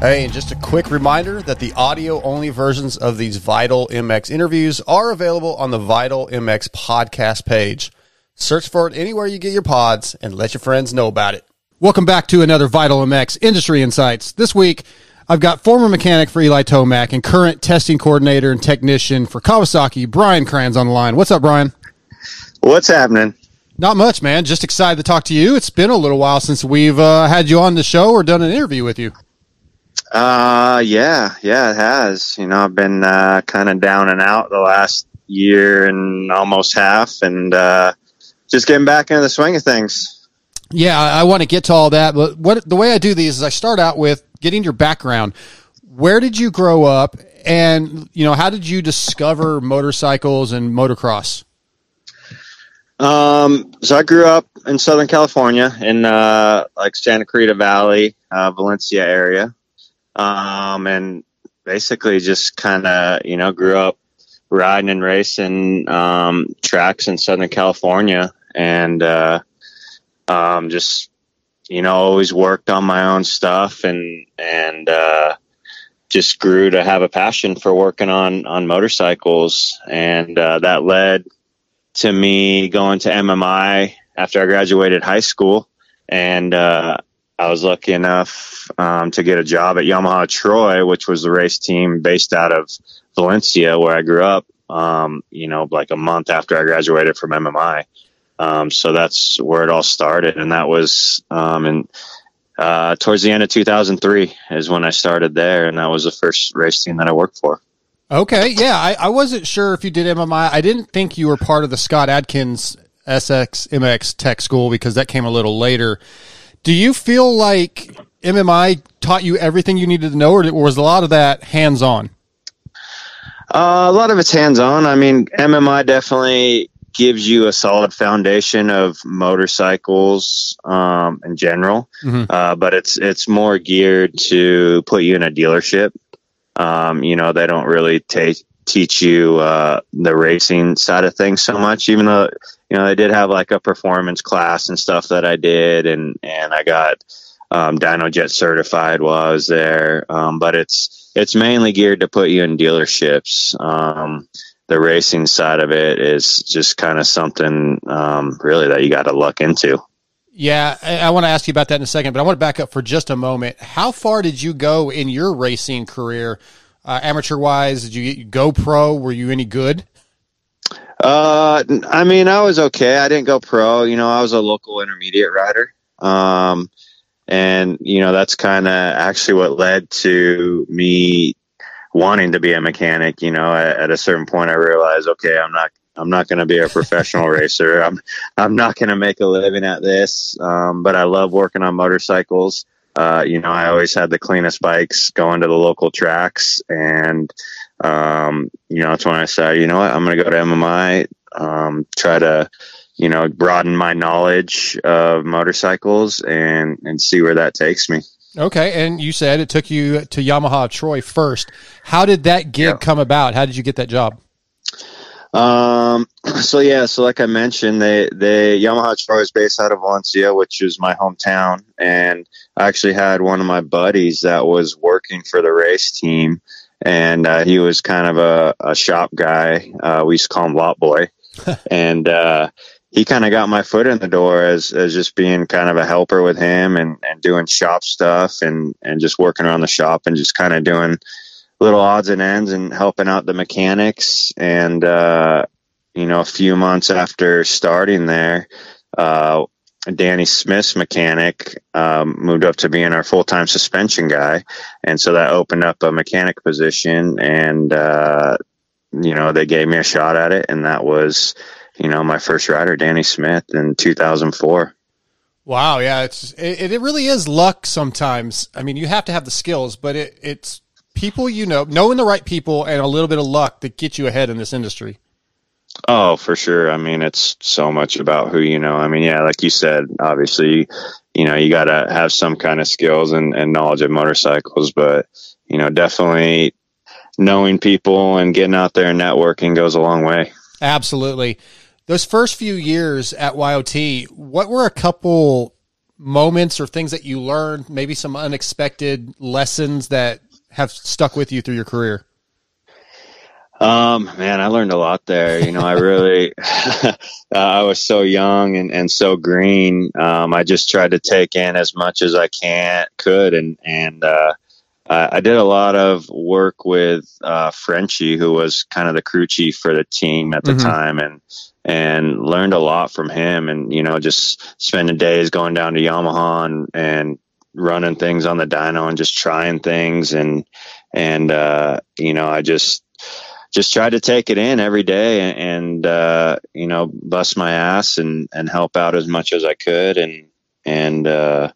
Hey, and just a quick reminder that the audio only versions of these Vital MX interviews are available on the Vital MX podcast page. Search for it anywhere you get your pods and let your friends know about it. Welcome back to another Vital MX Industry Insights. This week, I've got former mechanic for Eli Tomac and current testing coordinator and technician for Kawasaki, Brian Kranz on the line. What's up, Brian? What's happening? Not much, man. Just excited to talk to you. It's been a little while since we've uh, had you on the show or done an interview with you. Uh, yeah, yeah, it has. You know, I've been uh, kind of down and out the last year and almost half, and uh, just getting back into the swing of things. Yeah, I, I want to get to all that, but what the way I do these is I start out with getting your background. Where did you grow up, and you know how did you discover motorcycles and motocross? Um, so I grew up in Southern California in uh, like Santa Clarita Valley, uh, Valencia area, um, and basically just kind of you know grew up riding and racing um, tracks in Southern California, and uh, um, just you know always worked on my own stuff and and uh, just grew to have a passion for working on on motorcycles, and uh, that led to me going to MMI after I graduated high school, and uh, I was lucky enough um, to get a job at Yamaha Troy, which was the race team based out of Valencia, where I grew up. Um, you know, like a month after I graduated from MMI. Um, so that's where it all started, and that was um, in uh, towards the end of 2003 is when I started there, and that was the first race team that I worked for. Okay, yeah, I, I wasn't sure if you did MMI. I didn't think you were part of the Scott Adkins SX MX Tech School because that came a little later. Do you feel like MMI taught you everything you needed to know, or was a lot of that hands on? Uh, a lot of it's hands on. I mean, MMI definitely gives you a solid foundation of motorcycles um, in general, mm-hmm. uh, but it's it's more geared to put you in a dealership. Um, you know, they don't really take teach you uh, the racing side of things so much. Even though you know they did have like a performance class and stuff that I did, and and I got um, Dynojet certified while I was there. Um, but it's it's mainly geared to put you in dealerships. Um, the racing side of it is just kind of something um, really that you got to look into. Yeah, I, I want to ask you about that in a second, but I want to back up for just a moment. How far did you go in your racing career, uh, amateur wise? Did you go pro? Were you any good? Uh, I mean, I was okay. I didn't go pro. You know, I was a local intermediate rider. Um, and you know, that's kind of actually what led to me wanting to be a mechanic. You know, at, at a certain point, I realized, okay, I'm not I'm not going to be a professional racer. I'm I'm not going to make a living at this. Um, but I love working on motorcycles. Uh, you know, I always had the cleanest bikes going to the local tracks, and um, you know, that's when I said, you know what, I'm going to go to MMI, um, try to, you know, broaden my knowledge of motorcycles and and see where that takes me. Okay, and you said it took you to Yamaha Troy first. How did that gig yeah. come about? How did you get that job? Um, so yeah, so like I mentioned, they, they, Yamaha Troy is based out of Valencia, which is my hometown. And I actually had one of my buddies that was working for the race team and, uh, he was kind of a, a shop guy. Uh, we used to call him Lot Boy. and, uh, he kind of got my foot in the door as, as just being kind of a helper with him and, and doing shop stuff and, and just working around the shop and just kind of doing, little odds and ends and helping out the mechanics. And, uh, you know, a few months after starting there, uh, Danny Smith's mechanic um, moved up to being our full time suspension guy. And so that opened up a mechanic position. And, uh, you know, they gave me a shot at it. And that was, you know, my first rider, Danny Smith, in 2004. Wow, yeah, it's it, it really is luck sometimes. I mean, you have to have the skills, but it, it's people you know, knowing the right people, and a little bit of luck that get you ahead in this industry. Oh, for sure. I mean, it's so much about who you know. I mean, yeah, like you said, obviously, you know, you got to have some kind of skills and, and knowledge of motorcycles, but, you know, definitely knowing people and getting out there and networking goes a long way. Absolutely. Those first few years at YOT, what were a couple moments or things that you learned, maybe some unexpected lessons that have stuck with you through your career? Um, man, I learned a lot there. You know, I really, uh, I was so young and, and so green. Um, I just tried to take in as much as I can, could. And, and, uh, I did a lot of work with, uh, Frenchie, who was kind of the crew chief for the team at the mm-hmm. time and, and learned a lot from him and, you know, just spending days going down to Yamaha and, and running things on the dyno and just trying things. And, and, uh, you know, I just, just tried to take it in every day and, and uh, you know bust my ass and and help out as much as I could. And and uh,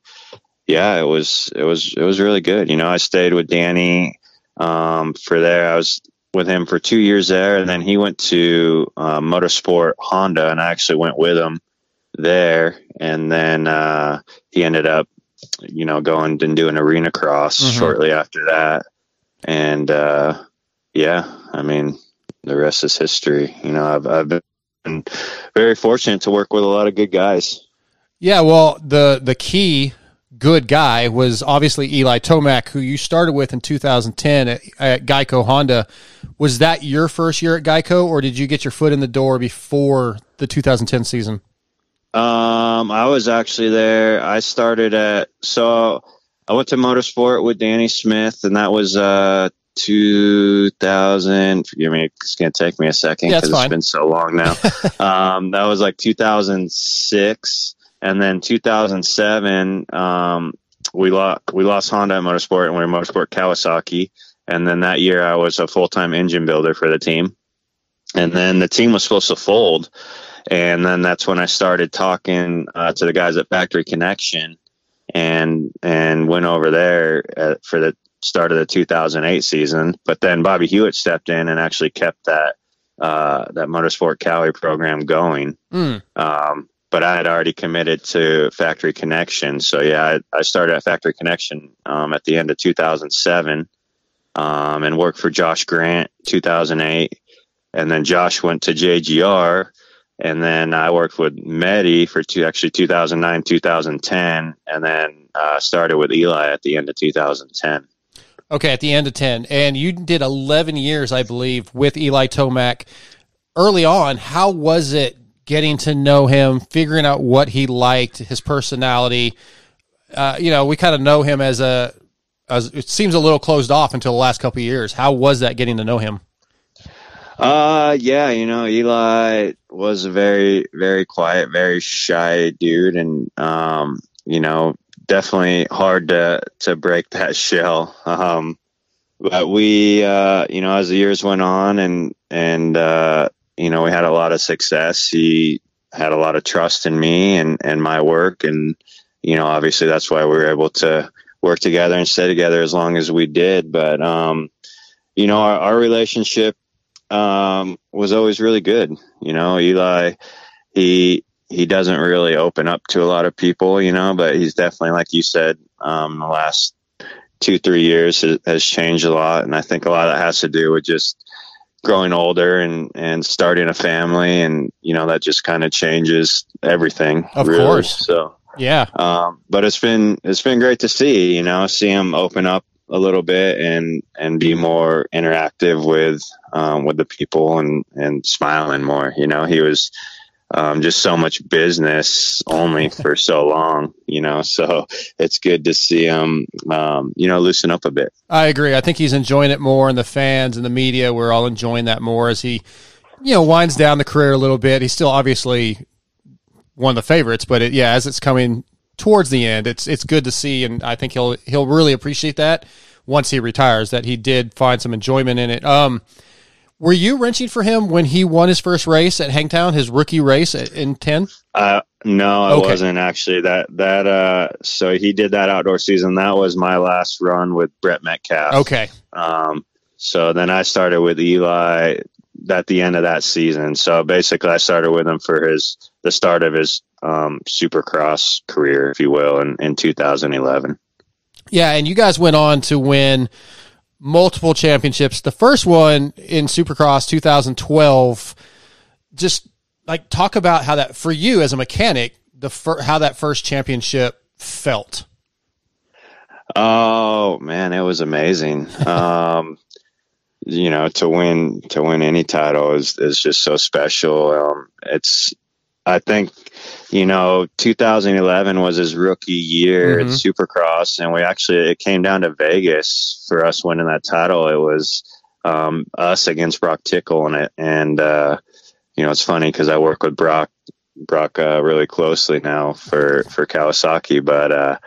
yeah it was it was it was really good. You know I stayed with Danny um, for there. I was with him for two years there. And then he went to uh, motorsport Honda and I actually went with him there. And then uh, he ended up you know going and doing arena cross mm-hmm. shortly after that. And uh, yeah I mean, the rest is history. You know, I've, I've been very fortunate to work with a lot of good guys. Yeah, well, the the key good guy was obviously Eli Tomac, who you started with in 2010 at, at, Geico Honda. Was that your first year at Geico, or did you get your foot in the door before the 2010 season? Um, I was actually there. I started at so I went to motorsport with Danny Smith, and that was uh 2000 forgive me it's gonna take me a second because yeah, it's been so long now. Um, that was like 2006 and then 2007 um, we lost we lost honda motorsport and we were motorsport kawasaki and then that year i was a full-time engine builder for the team. And then the team was supposed to fold and then that's when i started talking uh, to the guys at factory connection and and went over there uh, for the start of the 2008 season. But then Bobby Hewitt stepped in and actually kept that uh, that motorsport Kawi program going. Mm. Um, but I had already committed to Factory Connection, so yeah, I, I started at Factory Connection um, at the end of 2007, um, and worked for Josh Grant 2008, and then Josh went to JGR. And then I worked with Metty for two, actually 2009, 2010, and then uh, started with Eli at the end of 2010. Okay, at the end of 10. And you did 11 years, I believe, with Eli Tomac. Early on, how was it getting to know him, figuring out what he liked, his personality? Uh, you know, we kind of know him as a, as it seems a little closed off until the last couple years. How was that getting to know him? Uh, yeah, you know, Eli was a very, very quiet, very shy dude. And, um, you know, definitely hard to to break that shell. Um, but we, uh, you know, as the years went on, and and uh, you know, we had a lot of success. He had a lot of trust in me and and my work, and you know, obviously that's why we were able to work together and stay together as long as we did. But um, you know, our, our relationship um, was always really good. You know, Eli, he he doesn't really open up to a lot of people, you know, but he's definitely, like you said, um, the last two, three years has, has changed a lot. And I think a lot of that has to do with just growing older and, and starting a family. And, you know, that just kind of changes everything. Of really. course. So, yeah. Um, but it's been, it's been great to see, you know, see him open up a little bit and, and be more interactive with, um, with the people and, and smiling more, you know, he was, um, just so much business only for so long, you know. So it's good to see him, um, you know, loosen up a bit. I agree. I think he's enjoying it more, and the fans and the media, we're all enjoying that more as he, you know, winds down the career a little bit. He's still obviously one of the favorites, but it, yeah, as it's coming towards the end, it's it's good to see, and I think he'll he'll really appreciate that once he retires. That he did find some enjoyment in it. Um, were you wrenching for him when he won his first race at Hangtown, his rookie race in ten? Uh, no, I okay. wasn't actually. That that uh, so he did that outdoor season. That was my last run with Brett Metcalf. Okay. Um, so then I started with Eli at the end of that season. So basically, I started with him for his the start of his um, Supercross career, if you will, in, in 2011. Yeah, and you guys went on to win multiple championships. The first one in Supercross 2012. Just like talk about how that for you as a mechanic, the fir- how that first championship felt? Oh man, it was amazing. um, you know, to win to win any title is is just so special. Um, it's I think you know 2011 was his rookie year mm-hmm. at Supercross, and we actually it came down to Vegas for us winning that title. It was um, us against Broc Tickle in it, and uh, you know it's funny because I work with Broc Broc uh, really closely now for for Kawasaki, but. Uh,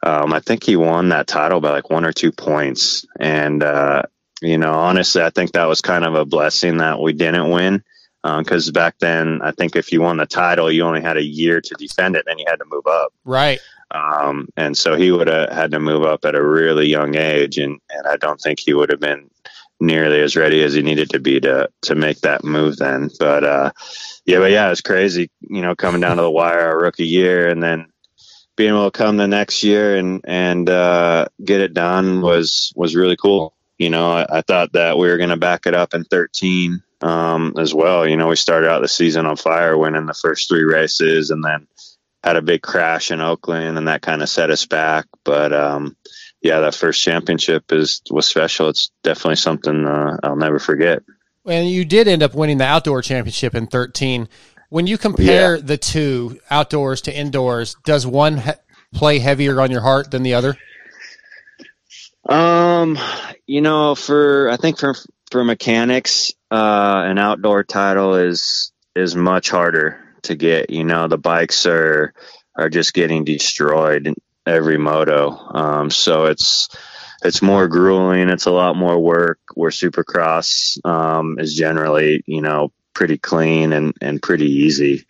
um, I think he won that title by like one or two points. And, uh, you know, honestly, I think that was kind of a blessing that we didn't win. Because um, back then, I think if you won the title, you only had a year to defend it, then you had to move up. Right. Um, and so he would have had to move up at a really young age, and, and I don't think he would have been nearly as ready as he needed to be to to make that move then. But uh, yeah, but yeah, it's crazy, you know, coming down to the wire our rookie year, and then being able to come the next year and and uh, get it done was was really cool. You know, I, I thought that we were going to back it up in 13 um, as well. You know, we started out the season on fire, winning the first three races, and then had a big crash in Oakland, and that kind of set us back. But um, yeah, that first championship is was special. It's definitely something uh, I'll never forget. And you did end up winning the outdoor championship in 13. When you compare yeah. the two, outdoors to indoors, does one he- play heavier on your heart than the other? Um, you know, for I think for for mechanics, uh, an outdoor title is is much harder to get. You know, the bikes are are just getting destroyed every moto. Um, so it's it's more grueling. It's a lot more work. Where Supercross um, is generally, you know, pretty clean and, and pretty easy.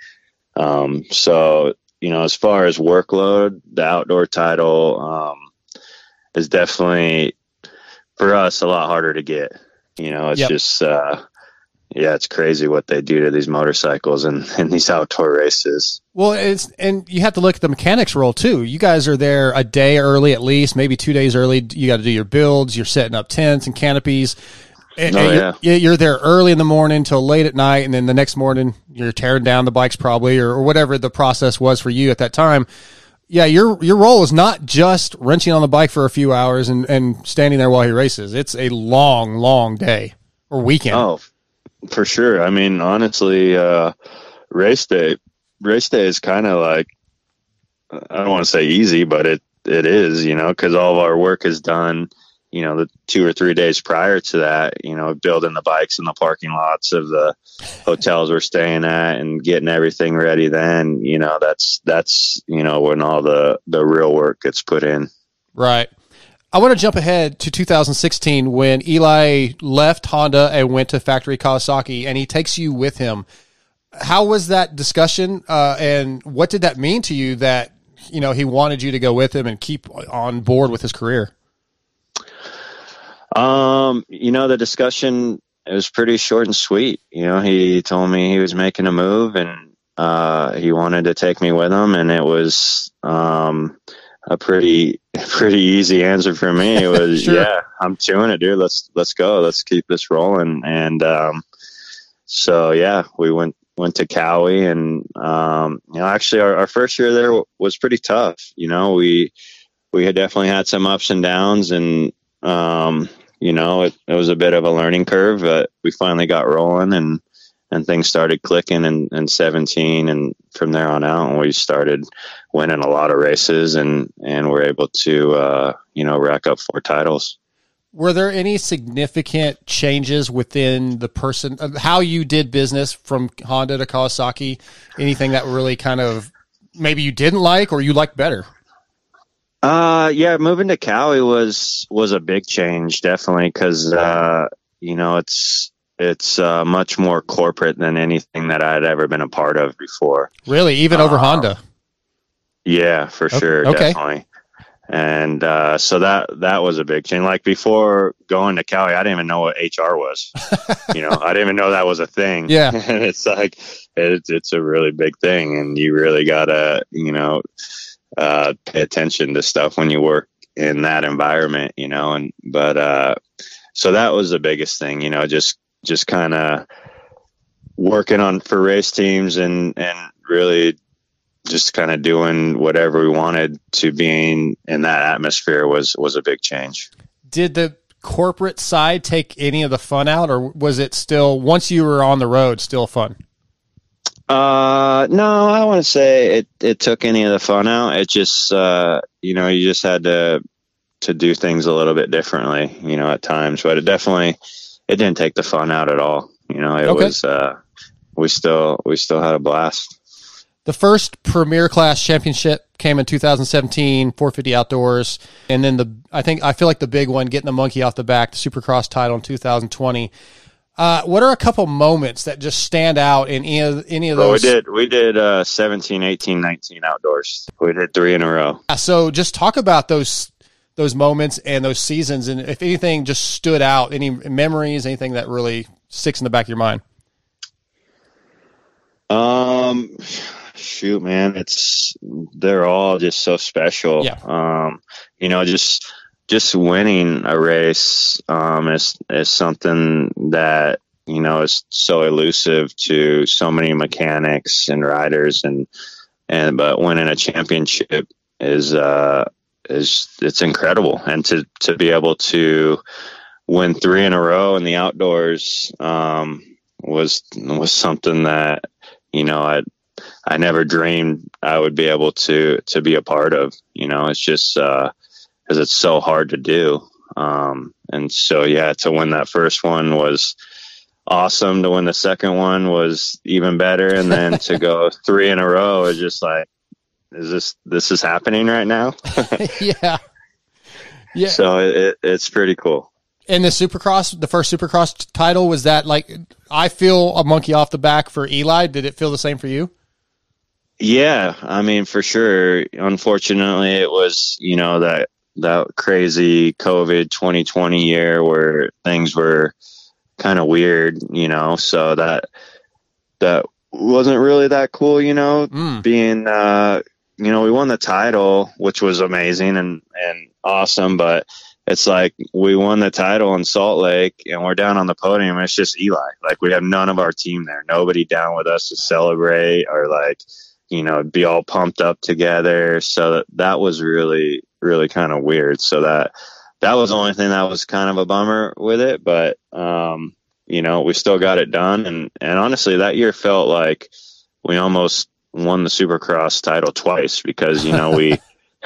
Um, so, you know, as far as workload, the outdoor title um, is definitely for us a lot harder to get. You know, it's yep. just, uh, yeah, it's crazy what they do to these motorcycles and, and these outdoor races. Well, it's and you have to look at the mechanics role too. You guys are there a day early at least, maybe two days early. You got to do your builds. You're setting up tents and canopies. And, oh, and you're, you're, there early in the morning till late at night, and then the next morning you're tearing down the bikes probably, or, or whatever the process was for you at that time. Yeah, your your role is not just wrenching on the bike for a few hours and, and standing there while he races. It's a long, long day or weekend. Oh, for sure. I mean, honestly, uh, race day race day is kind of like I don't want to say easy, but it it is, you know, because all of our work is done you know, the two or three days prior to that, you know, building the bikes in the parking lots of the hotels we're staying at and getting everything ready then, you know, that's that's, you know, when all the the real work gets put in. Right. I want to jump ahead to 2016 when Eli left Honda and went to factory Kawasaki and he takes you with him. How was that discussion uh, and what did that mean to you that, you know, he wanted you to go with him and keep on board with his career? Um, you know, the discussion it was pretty short and sweet. You know, he told me he was making a move and uh, he wanted to take me with him, and it was um, a pretty pretty easy answer for me. It was sure. yeah, I'm doing it, dude. Let's let's go. Let's keep this rolling. And um, so yeah, we went went to Kawi, and um, you know, actually, our, our first year there was pretty tough. You know, we we had definitely had some ups and downs, and um, you know, it, it was a bit of a learning curve, but we finally got rolling and, and things started clicking in, in 17 and from there on out we started winning a lot of races and and we're able to uh, you know rack up four titles. Were there any significant changes within the person uh, how you did business from honda to kawasaki? Anything that really kind of maybe you didn't like or you liked better uh, yeah, moving to Kawi was was a big change, definitely, because uh, you know it's it's uh, much more corporate than anything that I had ever been a part of before. Really, even over uh, Honda. Yeah, for sure, okay. definitely. And uh, so that that was a big change. Like before going to Kawi, I didn't even know what HR was. you know, I didn't even know that was a thing. Yeah, and it's like it's it's a really big thing, and you really gotta you know uh, pay attention to stuff when you work in that environment, you know. And but uh, so that was the biggest thing, you know, just just kind of working on for race teams and and really just kind of doing whatever we wanted to being in that atmosphere was was a big change. Did the corporate side take any of the fun out, or was it still once you were on the road still fun? Uh, no, I want to say it, it took any of the fun out. It just, uh, you know, you just had to, to do things a little bit differently, you know, at times, but it definitely, it didn't take the fun out at all. You know, it okay. was, uh, we still, we still had a blast. The first Premier Class Championship came in 2017, 450 outdoors, and then the I think I feel like the big one, getting the monkey off the back, the Supercross title in 2020. Uh, what are a couple moments that just stand out in any of, any of those? we did we did uh, 17, 18, 19 outdoors. We did three in a row. So just talk about those those moments and those seasons, and if anything just stood out, any memories, anything that really sticks in the back of your mind. Um, shoot, man, it's they're all just so special. Yeah. Um, you know, just just winning a race um, is is something that you know is so elusive to so many mechanics and riders, and and but winning a championship is uh, is it's incredible, and to to be able to win three in a row in the outdoors um, was was something that you know I I never dreamed I would be able to to be a part of. You know, it's just because it's so hard to do. Um, and so yeah, to win that first one was awesome. To win the second one was even better, and then to go three in a row is just like, is this this is happening right now? yeah, yeah. So it, it's pretty cool. And the Supercross, the first Supercross title, was that like I feel a monkey off the back for Eli? Did it feel the same for you? Yeah, I mean, for sure. Unfortunately, it was, you know, that that crazy COVID 2020 year where things were kind of weird, you know, so that that wasn't really that cool, you know, mm. being uh you know, we won the title, which was amazing and and awesome, but it's like we won the title in Salt Lake and we're down on the podium. It's just Eli. Like we have none of our team there. Nobody down with us to celebrate or like you know, be all pumped up together. So that, that was really, really kind of weird. So that, that was the only thing that was kind of a bummer with it. But, um, you know, we still got it done. And, and honestly, that year felt like we almost won the supercross title twice because, you know, we,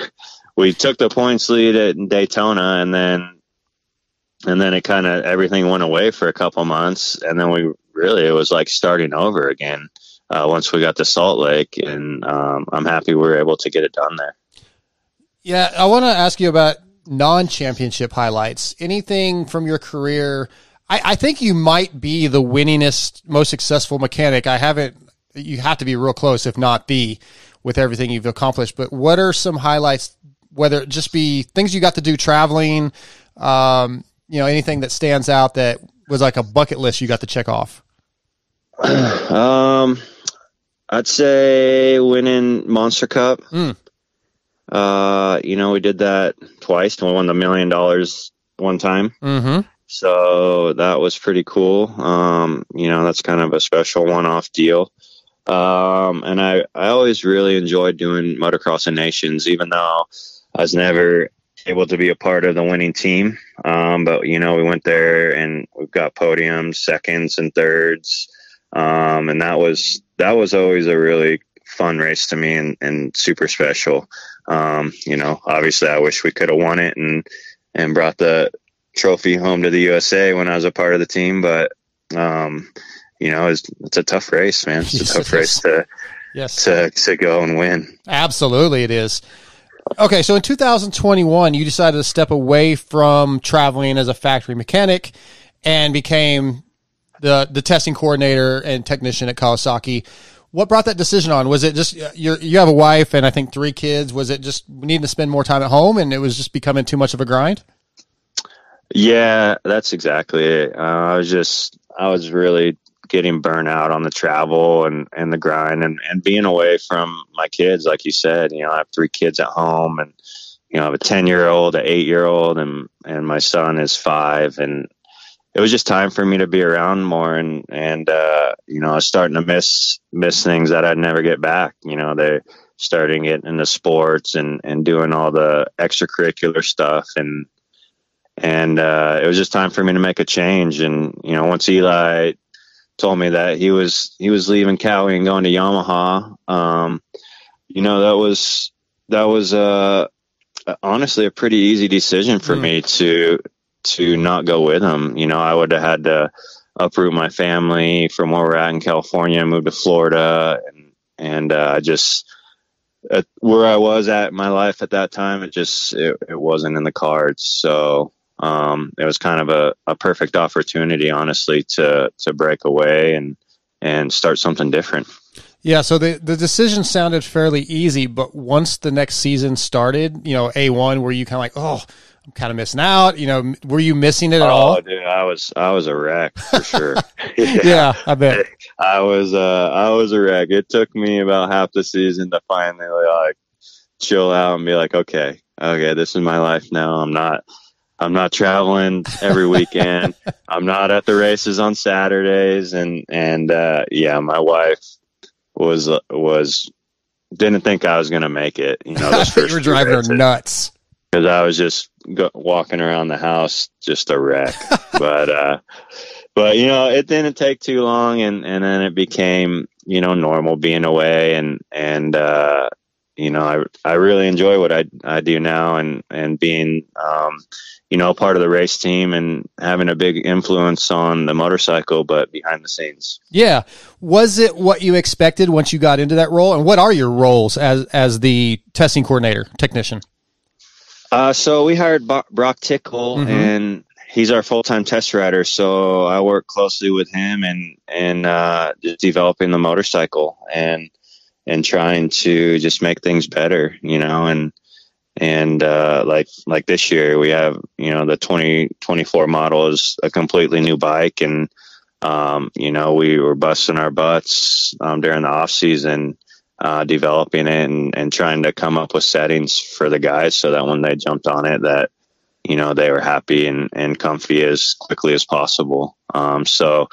we took the points lead at Daytona and then, and then it kind of everything went away for a couple months. And then we really, it was like starting over again uh, once we got to Salt Lake, and um, I'm happy we were able to get it done there. Yeah, I want to ask you about non-championship highlights. Anything from your career? I, I think you might be the winningest, most successful mechanic. I haven't. You have to be real close, if not the, with everything you've accomplished. But what are some highlights? Whether it just be things you got to do traveling, um, you know, anything that stands out that was like a bucket list you got to check off. um, I'd say winning Monster Cup. Mm. Uh, you know, we did that twice. We won the million dollars one time. Mm-hmm. So that was pretty cool. Um, you know, that's kind of a special one-off deal. Um, and I, I always really enjoyed doing Motocross des Nations, even though I was never able to be a part of the winning team. Um, but you know, we went there and we've got podiums, seconds and thirds. Um, and that was that was always a really fun race to me and, and super special. Um, you know, obviously I wish we could have won it and, and brought the trophy home to the USA when I was a part of the team, but, um, you know, it's, it's a tough race, man. It's yes, a tough race to, yes. to, to go and win. Absolutely. It is. Okay. So in 2021, you decided to step away from traveling as a factory mechanic and became the the testing coordinator and technician at Kawasaki. What brought that decision on? Was it just you you have a wife and I think three kids? Was it just needing to spend more time at home and it was just becoming too much of a grind? Yeah, that's exactly it. Uh, I was just I was really getting burnt out on the travel and, and the grind and, and being away from my kids, like you said, you know, I have three kids at home and, you know, I have a 10 year old, an eight year old and, and my son is five. And, it was just time for me to be around more and and uh, you know I was starting to miss miss things that I'd never get back. You know, they starting getting into sports and and doing all the extracurricular stuff and and uh, it was just time for me to make a change. And you know, once Eli told me that he was he was leaving Kawi and going to Yamaha, um, you know, that was that was uh, honestly a pretty easy decision for mm. me to to not go with him. You know, I would have had to uproot my family from where we're at in California, move to Florida, and and uh, just at where I was at my life at that time, it just it, it wasn't in the cards. So um, it was kind of a, a perfect opportunity, honestly, to to break away and and start something different. Yeah, so the the decision sounded fairly easy, but once the next season started, you know, A one, were you kind of like, oh, I'm kind of missing out? You know, were you missing it at oh, all? Oh, dude, I was I was a wreck for sure. yeah. yeah, I bet. I was uh I was a wreck. It took me about half the season to finally like chill out and be like, okay, okay, this is my life now. I'm not I'm not traveling every weekend. I'm not at the races on Saturdays, and and uh, yeah, my wife was was didn't think I was gonna make it. You know, you were driving her nuts because I was just go, walking around the house just a wreck. but uh, but you know, it didn't take too long, and and then it became you know normal being away, and and uh, you know, I I really enjoy what I I do now, and and being um, you know, part of the race team and having a big influence on the motorcycle, but behind the scenes. Yeah. Was it what you expected once you got into that role? And what are your roles as, as the testing coordinator, technician? Uh, so we hired Broc Tickle mm-hmm. and he's our full-time test rider. So I work closely with him and, and, uh, just developing the motorcycle and, and trying to just make things better, you know, and, and uh, like like this year we have you know the 2024 model is a completely new bike and um, you know we were busting our butts um, during the off season uh, developing it and, and trying to come up with settings for the guys so that when they jumped on it that you know they were happy and, and comfy as quickly as possible um, so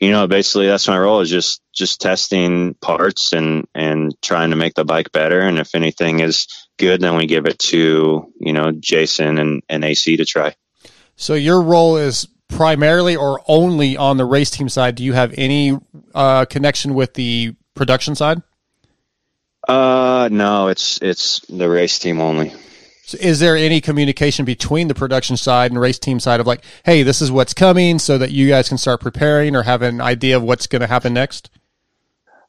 you know, basically that's my role is just just testing parts and and trying to make the bike better. And if anything is good, then we give it to you know Jason and, and AC to try. So your role is primarily or only on the race team side. Do you have any uh, connection with the production side? Uh, no, it's it's the race team only. So is there any communication between the production side and race team side of like, hey, this is what's coming, so that you guys can start preparing or have an idea of what's going to happen next?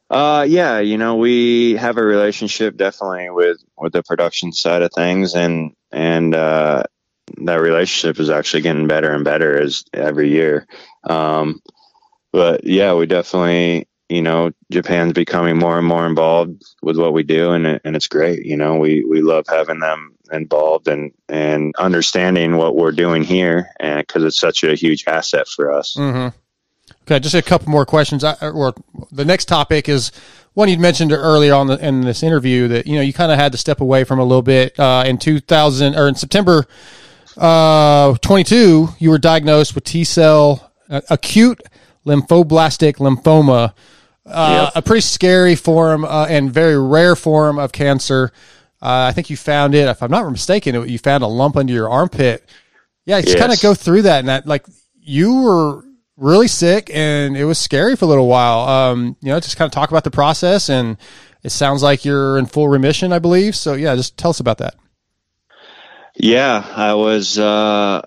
Uh, yeah, you know, we have a relationship definitely with with the production side of things, and and uh, that relationship is actually getting better and better as every year. Um, but yeah, we definitely you know, Japan's becoming more and more involved with what we do, and and it's great. You know, we we love having them involved and and understanding what we're doing here, and because it's such a huge asset for us. Mm-hmm. Okay, just a couple more questions. I, or the next topic is one you'd mentioned earlier on the, in this interview that you know you kind of had to step away from a little bit uh, in 2000 or in September uh, 22. You were diagnosed with T cell uh, acute lymphoblastic lymphoma uh, yep. a pretty scary form uh, and very rare form of cancer. Uh, I think you found it, if I'm not mistaken, you found a lump under your armpit. Yeah, just yes. kind of go through that and that, like you were really sick and it was scary for a little while. Um, you know, just kind of talk about the process and it sounds like you're in full remission, I believe. So yeah, just tell us about that. Yeah, I was, uh,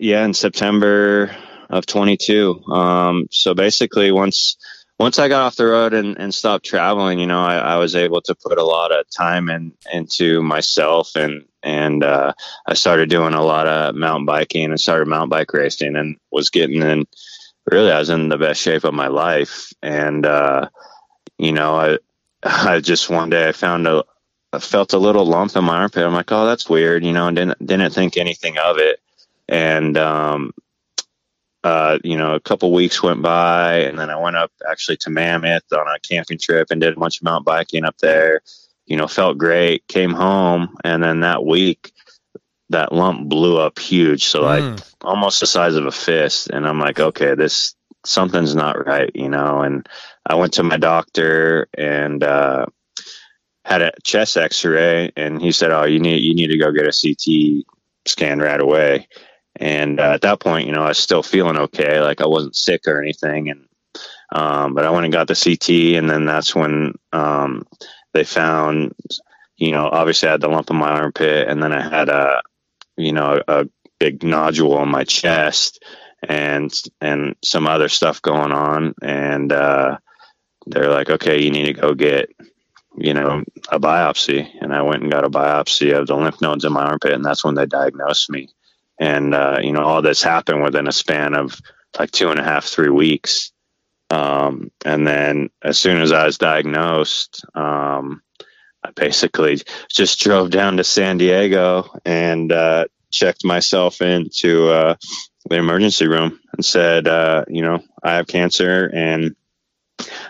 yeah, in September of 22. Um, so basically once, once I got off the road and, and stopped traveling, you know, I, I, was able to put a lot of time in, into myself and, and, uh, I started doing a lot of mountain biking and started mountain bike racing and was getting in, really, I was in the best shape of my life. And, uh, you know, I, I just one day I found a, I felt a little lump in my armpit. I'm like, oh, that's weird, you know, and didn't, didn't think anything of it. And, um, uh, you know, a couple weeks went by, and then I went up actually to Mammoth on a camping trip and did a bunch of mountain biking up there. You know, felt great. Came home, and then that week, that lump blew up huge, so like mm. almost the size of a fist. And I'm like, okay, this something's not right, you know. And I went to my doctor and uh, had a chest X-ray, and he said, "Oh, you need you need to go get a CT scan right away." And uh, at that point, you know, I was still feeling okay, like I wasn't sick or anything, and um, but I went and got the CT, and then that's when um, they found, you know, obviously I had the lump in my armpit, and then I had a, you know, a big nodule on my chest, and and some other stuff going on, and uh, they're like, okay, you need to go get you know, a biopsy. And I went and got a biopsy of the lymph nodes in my armpit, and that's when they diagnosed me. And, uh, you know, all this happened within a span of like two and a half, three weeks. Um, and then as soon as I was diagnosed, um, I basically just drove down to San Diego and uh, checked myself into uh, the emergency room and said, uh, you know, I have cancer and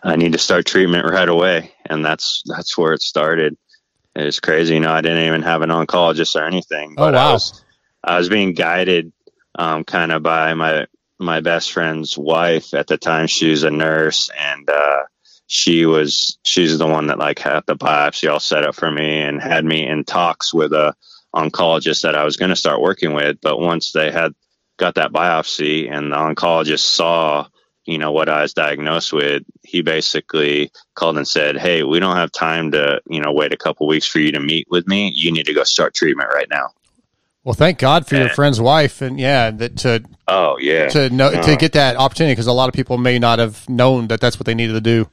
I need to start treatment right away. And that's that's where it started. It's crazy, you know. I didn't even have an oncologist or anything. Oh, but oh wow! I was, I was being guided, um, kind of by my my best friend's wife at the time. She was a nurse, and uh, she was she's the one that like had the biopsy all set up for me and had me in talks with a oncologist that I was going to start working with. But once they had got that biopsy and the oncologist saw you know what I was diagnosed with, he basically called and said, "Hey, we don't have time to you know wait a couple weeks for you to meet with me. You need to go start treatment right now." Well, thank God for and, your friend's wife, and yeah, that to oh yeah to know uh, to get that opportunity because a lot of people may not have known that that's what they needed to do.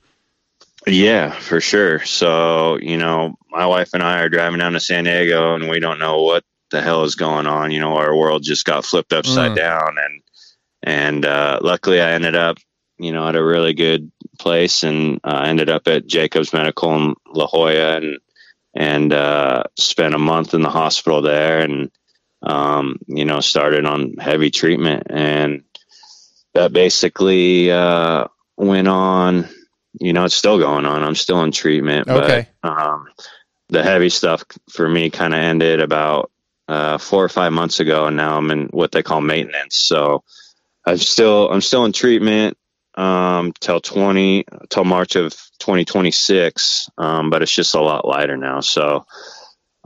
Yeah, for sure. So you know, my wife and I are driving down to San Diego, and we don't know what the hell is going on. You know, our world just got flipped upside mm. down, and and uh, luckily I ended up, you know, at a really good place, and uh, ended up at Jacobs Medical in La Jolla, and and uh, spent a month in the hospital there, and um, you know, started on heavy treatment, and that basically uh, went on. You know, it's still going on. I'm still in treatment, okay. but um, the heavy stuff for me kind of ended about uh, four or five months ago, and now I'm in what they call maintenance. So I'm still I'm still in treatment um, till 20 till March of 2026, um, but it's just a lot lighter now. So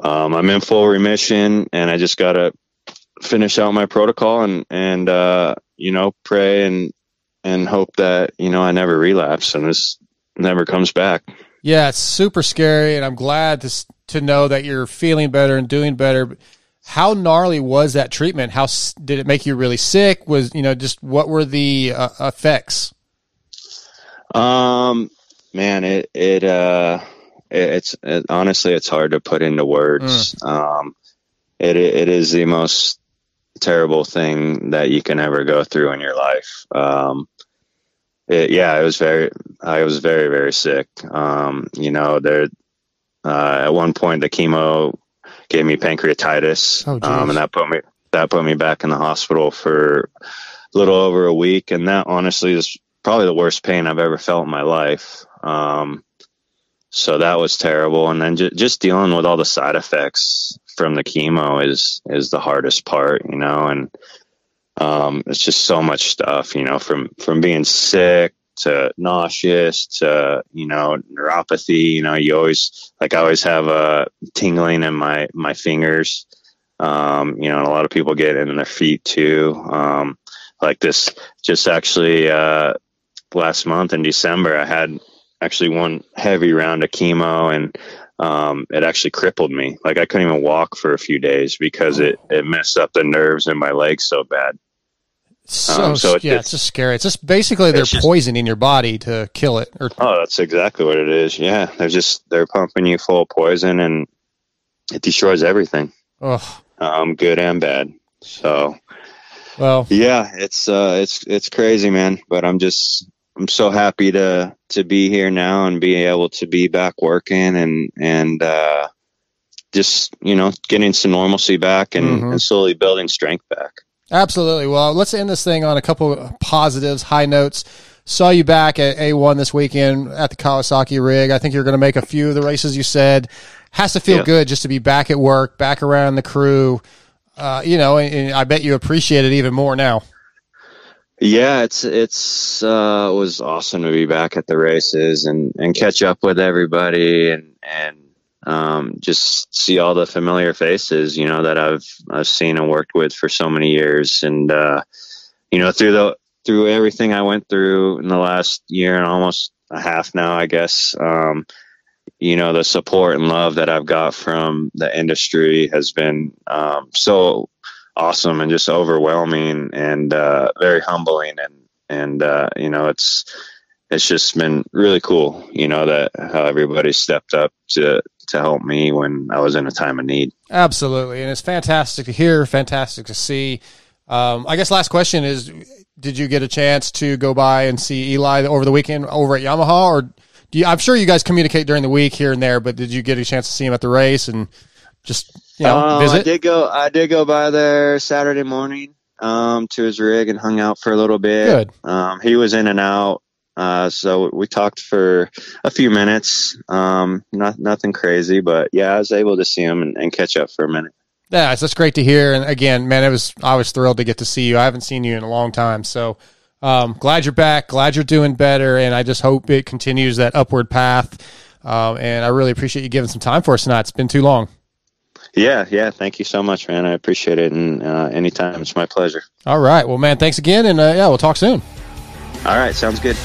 um, I'm in full remission, and I just gotta finish out my protocol and and uh, you know pray and and hope that you know I never relapse and this never comes back. Yeah, it's super scary, and I'm glad to to know that you're feeling better and doing better. How gnarly was that treatment? How did it make you really sick? Was you know just what were the uh, effects? Um, man, it it uh, it, it's it, honestly it's hard to put into words. Mm. Um, it it is the most terrible thing that you can ever go through in your life. Um, it, yeah, it was very, I was very, very sick. Um, you know, there, uh, at one point the chemo gave me pancreatitis, oh, um, and that put me that put me back in the hospital for a little over a week. And that honestly is probably the worst pain I've ever felt in my life. Um, so that was terrible. And then ju- just dealing with all the side effects from the chemo is is the hardest part, you know. And um, it's just so much stuff, you know, from from being sick to nauseous to you know neuropathy you know you always like i always have a tingling in my my fingers um, you know and a lot of people get it in their feet too um, like this just actually uh, last month in december i had actually one heavy round of chemo and um, it actually crippled me like i couldn't even walk for a few days because it, it messed up the nerves in my legs so bad so, um, so yeah, it's, it's, just scary. It's just basically they're just, poisoning your body to kill it. Or oh, that's exactly what it is. Yeah, they're just they're pumping you full of poison, and it destroys everything. Oh, um, good and bad. So, well, yeah, it's uh, it's it's crazy, man. But I'm just I'm so happy to to be here now and be able to be back working and and uh, just you know getting some normalcy back and, mm-hmm. and slowly building strength back. Absolutely. Well, let's end this thing on a couple positives, high notes. Saw you back at A1 this weekend at the Kawasaki rig. I think you're going to make a few of the races you said. Has to feel yeah. good just to be back at work, back around the crew. Uh, you know, and, and, I bet you appreciate it even more now. Yeah, it's it's uh, it was awesome to be back at the races and and catch up with everybody and and um, just see all the familiar faces, you know, that I've I've seen and worked with for so many years, and uh, you know, through the through everything I went through in the last year and almost a half now, I guess. Um, you know, the support and love that I've got from the industry has been um, so awesome and just overwhelming and uh, very humbling and and uh, you know it's it's just been really cool you know that how everybody stepped up to to help me when I was in a time of need. Absolutely, and it's fantastic to hear, fantastic to see. Um, I guess last question is: Did you get a chance to go by and see Eli over the weekend over at Yamaha, or do you, I'm sure you guys communicate during the week here and there, but did you get a chance to see him at the race and just you know Uh, visit? I did go. I did go by there Saturday morning um, to his rig and hung out for a little bit. Good. Um, he was in and out, uh, so we talked for a few minutes. Um, not nothing crazy, but yeah, I was able to see him and, and catch up for a minute. Yeah, it's that's great to hear. And again, man, it was I was thrilled to get to see you. I haven't seen you in a long time, so um, glad you're back. Glad you're doing better, and I just hope it continues that upward path. Um, and I really appreciate you giving some time for us tonight. It's been too long. Yeah, yeah. Thank you so much, man. I appreciate it, and uh, anytime, it's my pleasure. All right, well, man, thanks again, and uh, yeah, we'll talk soon. All right, sounds good.